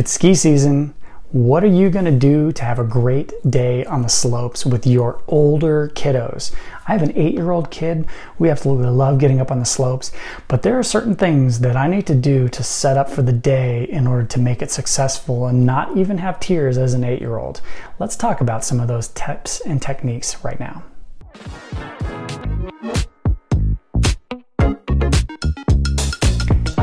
It's ski season. What are you going to do to have a great day on the slopes with your older kiddos? I have an eight year old kid. We absolutely love getting up on the slopes, but there are certain things that I need to do to set up for the day in order to make it successful and not even have tears as an eight year old. Let's talk about some of those tips and techniques right now.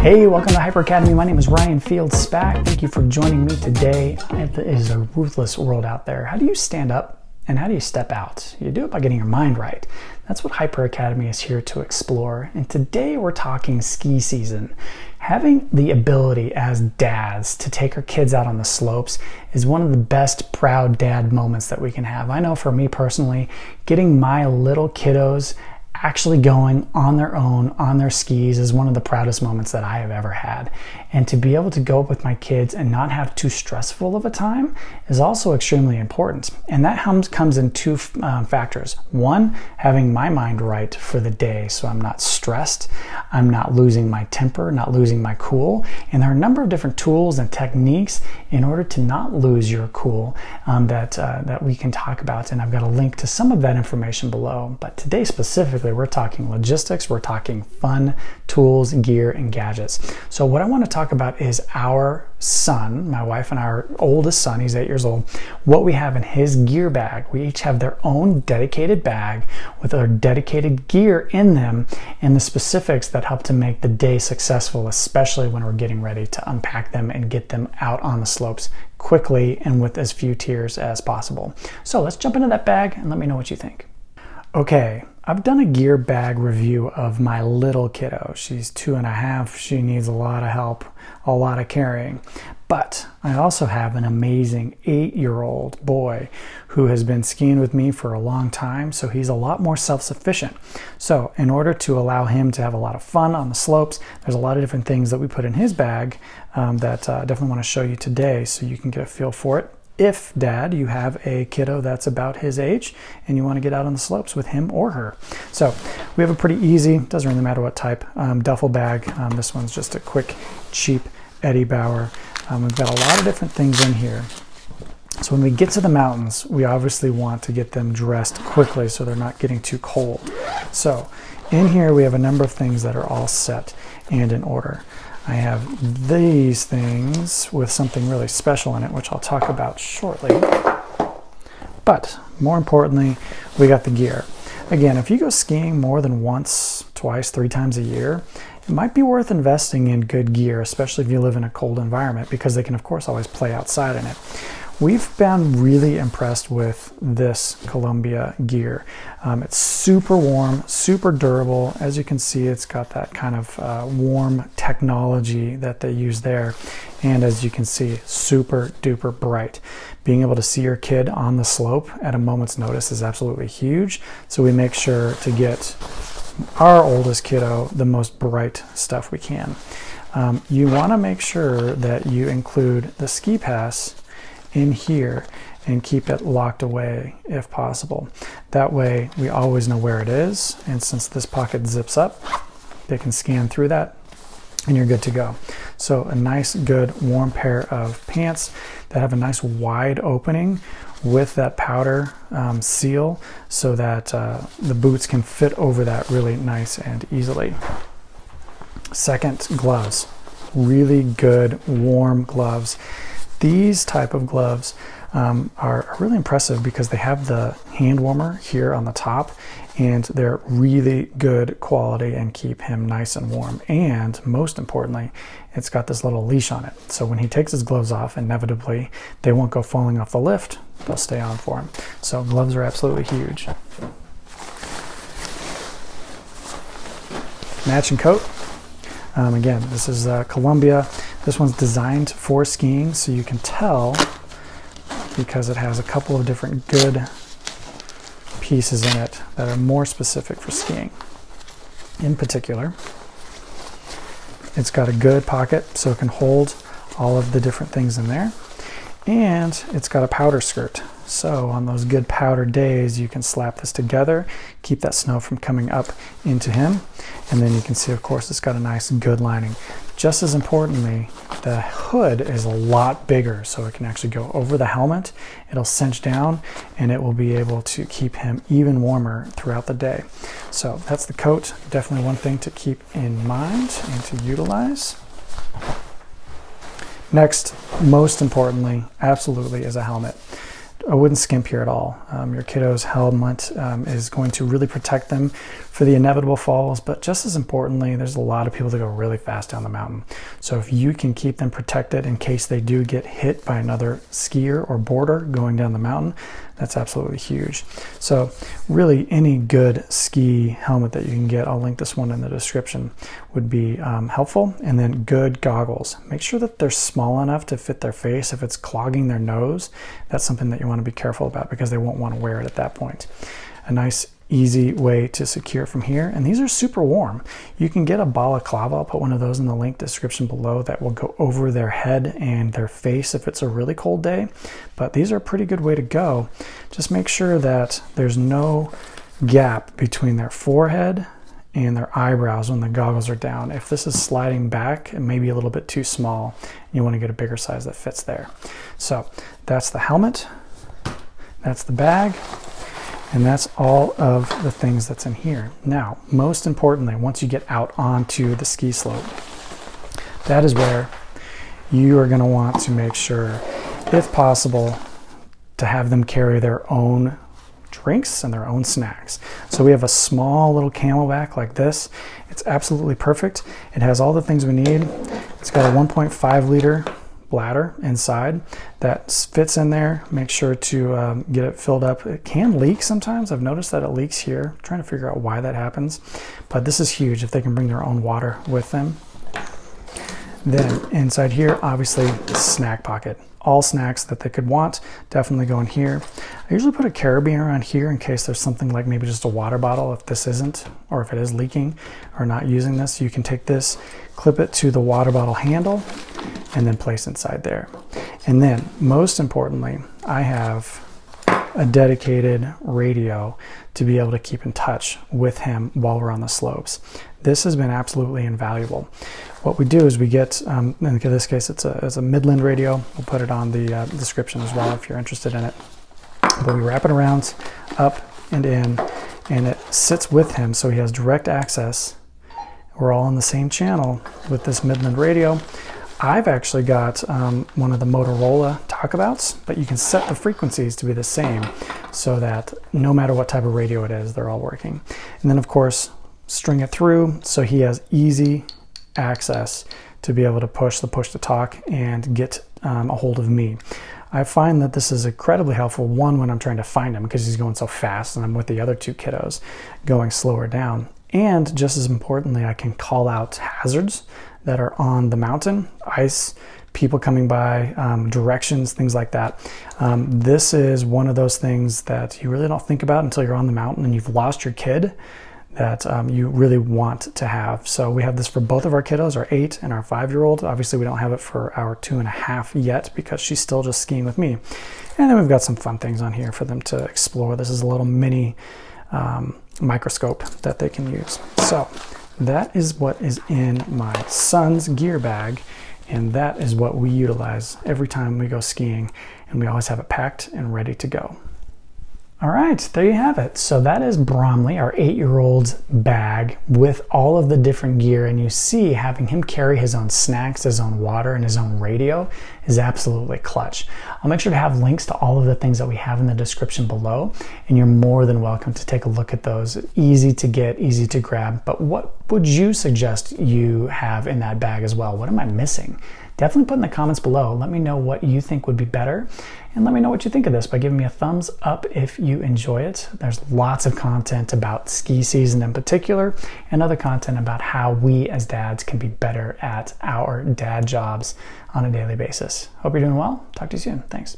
Hey, welcome to Hyper Academy. My name is Ryan Field Spack. Thank you for joining me today. It is a ruthless world out there. How do you stand up and how do you step out? You do it by getting your mind right. That's what Hyper Academy is here to explore. And today we're talking ski season. Having the ability as dads to take our kids out on the slopes is one of the best proud dad moments that we can have. I know for me personally, getting my little kiddos actually going on their own on their skis is one of the proudest moments that I have ever had. And to be able to go up with my kids and not have too stressful of a time is also extremely important. And that comes in two um, factors. One, having my mind right for the day so I'm not stressed, I'm not losing my temper, not losing my cool. And there are a number of different tools and techniques in order to not lose your cool um, that, uh, that we can talk about. And I've got a link to some of that information below. But today specifically, we're talking logistics, we're talking fun tools, gear, and gadgets. So, what I want to talk about is our son, my wife and our oldest son, he's eight years old, what we have in his gear bag. We each have their own dedicated bag with our dedicated gear in them and the specifics that help to make the day successful, especially when we're getting ready to unpack them and get them out on the slopes quickly and with as few tears as possible. So let's jump into that bag and let me know what you think. Okay, I've done a gear bag review of my little kiddo. She's two and a half. She needs a lot of help, a lot of carrying. But I also have an amazing eight year old boy who has been skiing with me for a long time, so he's a lot more self sufficient. So, in order to allow him to have a lot of fun on the slopes, there's a lot of different things that we put in his bag um, that uh, I definitely want to show you today so you can get a feel for it if dad you have a kiddo that's about his age and you want to get out on the slopes with him or her. So we have a pretty easy doesn't really matter what type um, duffel bag. Um, this one's just a quick cheap eddie bauer. Um, we've got a lot of different things in here. So when we get to the mountains we obviously want to get them dressed quickly so they're not getting too cold. So in here we have a number of things that are all set and in order I have these things with something really special in it, which I'll talk about shortly. But more importantly, we got the gear. Again, if you go skiing more than once, twice, three times a year, it might be worth investing in good gear, especially if you live in a cold environment, because they can, of course, always play outside in it. We've been really impressed with this Columbia gear. Um, it's super warm, super durable. As you can see, it's got that kind of uh, warm technology that they use there. And as you can see, super duper bright. Being able to see your kid on the slope at a moment's notice is absolutely huge. So we make sure to get our oldest kiddo the most bright stuff we can. Um, you want to make sure that you include the ski pass in here and keep it locked away if possible. That way we always know where it is and since this pocket zips up, they can scan through that and you're good to go. So a nice good warm pair of pants that have a nice wide opening with that powder um, seal so that uh, the boots can fit over that really nice and easily. Second, gloves. Really good warm gloves. These type of gloves um, are really impressive because they have the hand warmer here on the top and they're really good quality and keep him nice and warm. And most importantly, it's got this little leash on it. So when he takes his gloves off, inevitably they won't go falling off the lift. They'll stay on for him. So gloves are absolutely huge. Matching coat. Um, again, this is uh, Columbia. This one's designed for skiing, so you can tell because it has a couple of different good pieces in it that are more specific for skiing. In particular, it's got a good pocket so it can hold all of the different things in there. And it's got a powder skirt. So on those good powder days, you can slap this together, keep that snow from coming up into him. And then you can see, of course, it's got a nice good lining. Just as importantly, the hood is a lot bigger, so it can actually go over the helmet. It'll cinch down and it will be able to keep him even warmer throughout the day. So that's the coat. Definitely one thing to keep in mind and to utilize. Next, most importantly, absolutely, is a helmet. I wouldn't skimp here at all. Um, your kiddo's helmet um, is going to really protect them for the inevitable falls, but just as importantly, there's a lot of people that go really fast down the mountain. So if you can keep them protected in case they do get hit by another skier or boarder going down the mountain, that's absolutely huge. So really any good ski helmet that you can get, I'll link this one in the description, would be um, helpful. And then good goggles. Make sure that they're small enough to fit their face. If it's clogging their nose, that's something that you want to be careful about because they won't want to wear it at that point. A nice easy way to secure from here. And these are super warm. You can get a balaclava, I'll put one of those in the link description below that will go over their head and their face if it's a really cold day. But these are a pretty good way to go. Just make sure that there's no gap between their forehead and their eyebrows when the goggles are down. If this is sliding back, it may be a little bit too small. You want to get a bigger size that fits there. So that's the helmet. That's the bag. And that's all of the things that's in here. Now, most importantly, once you get out onto the ski slope, that is where you are going to want to make sure, if possible, to have them carry their own drinks and their own snacks. So we have a small little CamelBak like this. It's absolutely perfect. It has all the things we need. It's got a 1.5 liter bladder inside that fits in there. Make sure to um, get it filled up. It can leak sometimes. I've noticed that it leaks here. I'm trying to figure out why that happens. But this is huge if they can bring their own water with them. Then inside here, obviously, snack pocket. All snacks that they could want definitely go in here. I usually put a carabiner around here in case there's something like maybe just a water bottle if this isn't, or if it is leaking or not using this. You can take this, clip it to the water bottle handle, and then place inside there. And then, most importantly, I have a dedicated radio to be able to keep in touch with him while we're on the slopes. This has been absolutely invaluable. What we do is we get, um, in this case, it's a, it's a Midland radio. We'll put it on the uh, description as well if you're interested in it. But we wrap it around, up and in, and it sits with him so he has direct access. We're all on the same channel with this Midland radio. I've actually got um, one of the Motorola talkabouts, but you can set the frequencies to be the same so that no matter what type of radio it is, they're all working. And then, of course, string it through so he has easy access to be able to push the push to talk and get um, a hold of me. I find that this is incredibly helpful. One, when I'm trying to find him because he's going so fast and I'm with the other two kiddos going slower down. And just as importantly, I can call out hazards that are on the mountain, ice, people coming by, um, directions, things like that. Um, this is one of those things that you really don't think about until you're on the mountain and you've lost your kid that um, you really want to have. So we have this for both of our kiddos, our eight and our five year old. Obviously, we don't have it for our two and a half yet because she's still just skiing with me. And then we've got some fun things on here for them to explore. This is a little mini um, microscope that they can use. So that is what is in my son's gear bag, and that is what we utilize every time we go skiing, and we always have it packed and ready to go. All right, there you have it. So that is Bromley, our eight-year-old's bag with all of the different gear. And you see having him carry his own snacks, his own water, and his own radio is absolutely clutch. I'll make sure to have links to all of the things that we have in the description below. And you're more than welcome to take a look at those. Easy to get, easy to grab. But what would you suggest you have in that bag as well? What am I missing? Definitely put in the comments below. Let me know what you think would be better. And let me know what you think of this by giving me a thumbs up if you enjoy it. There's lots of content about ski season in particular, and other content about how we as dads can be better at our dad jobs on a daily basis. Hope you're doing well. Talk to you soon. Thanks.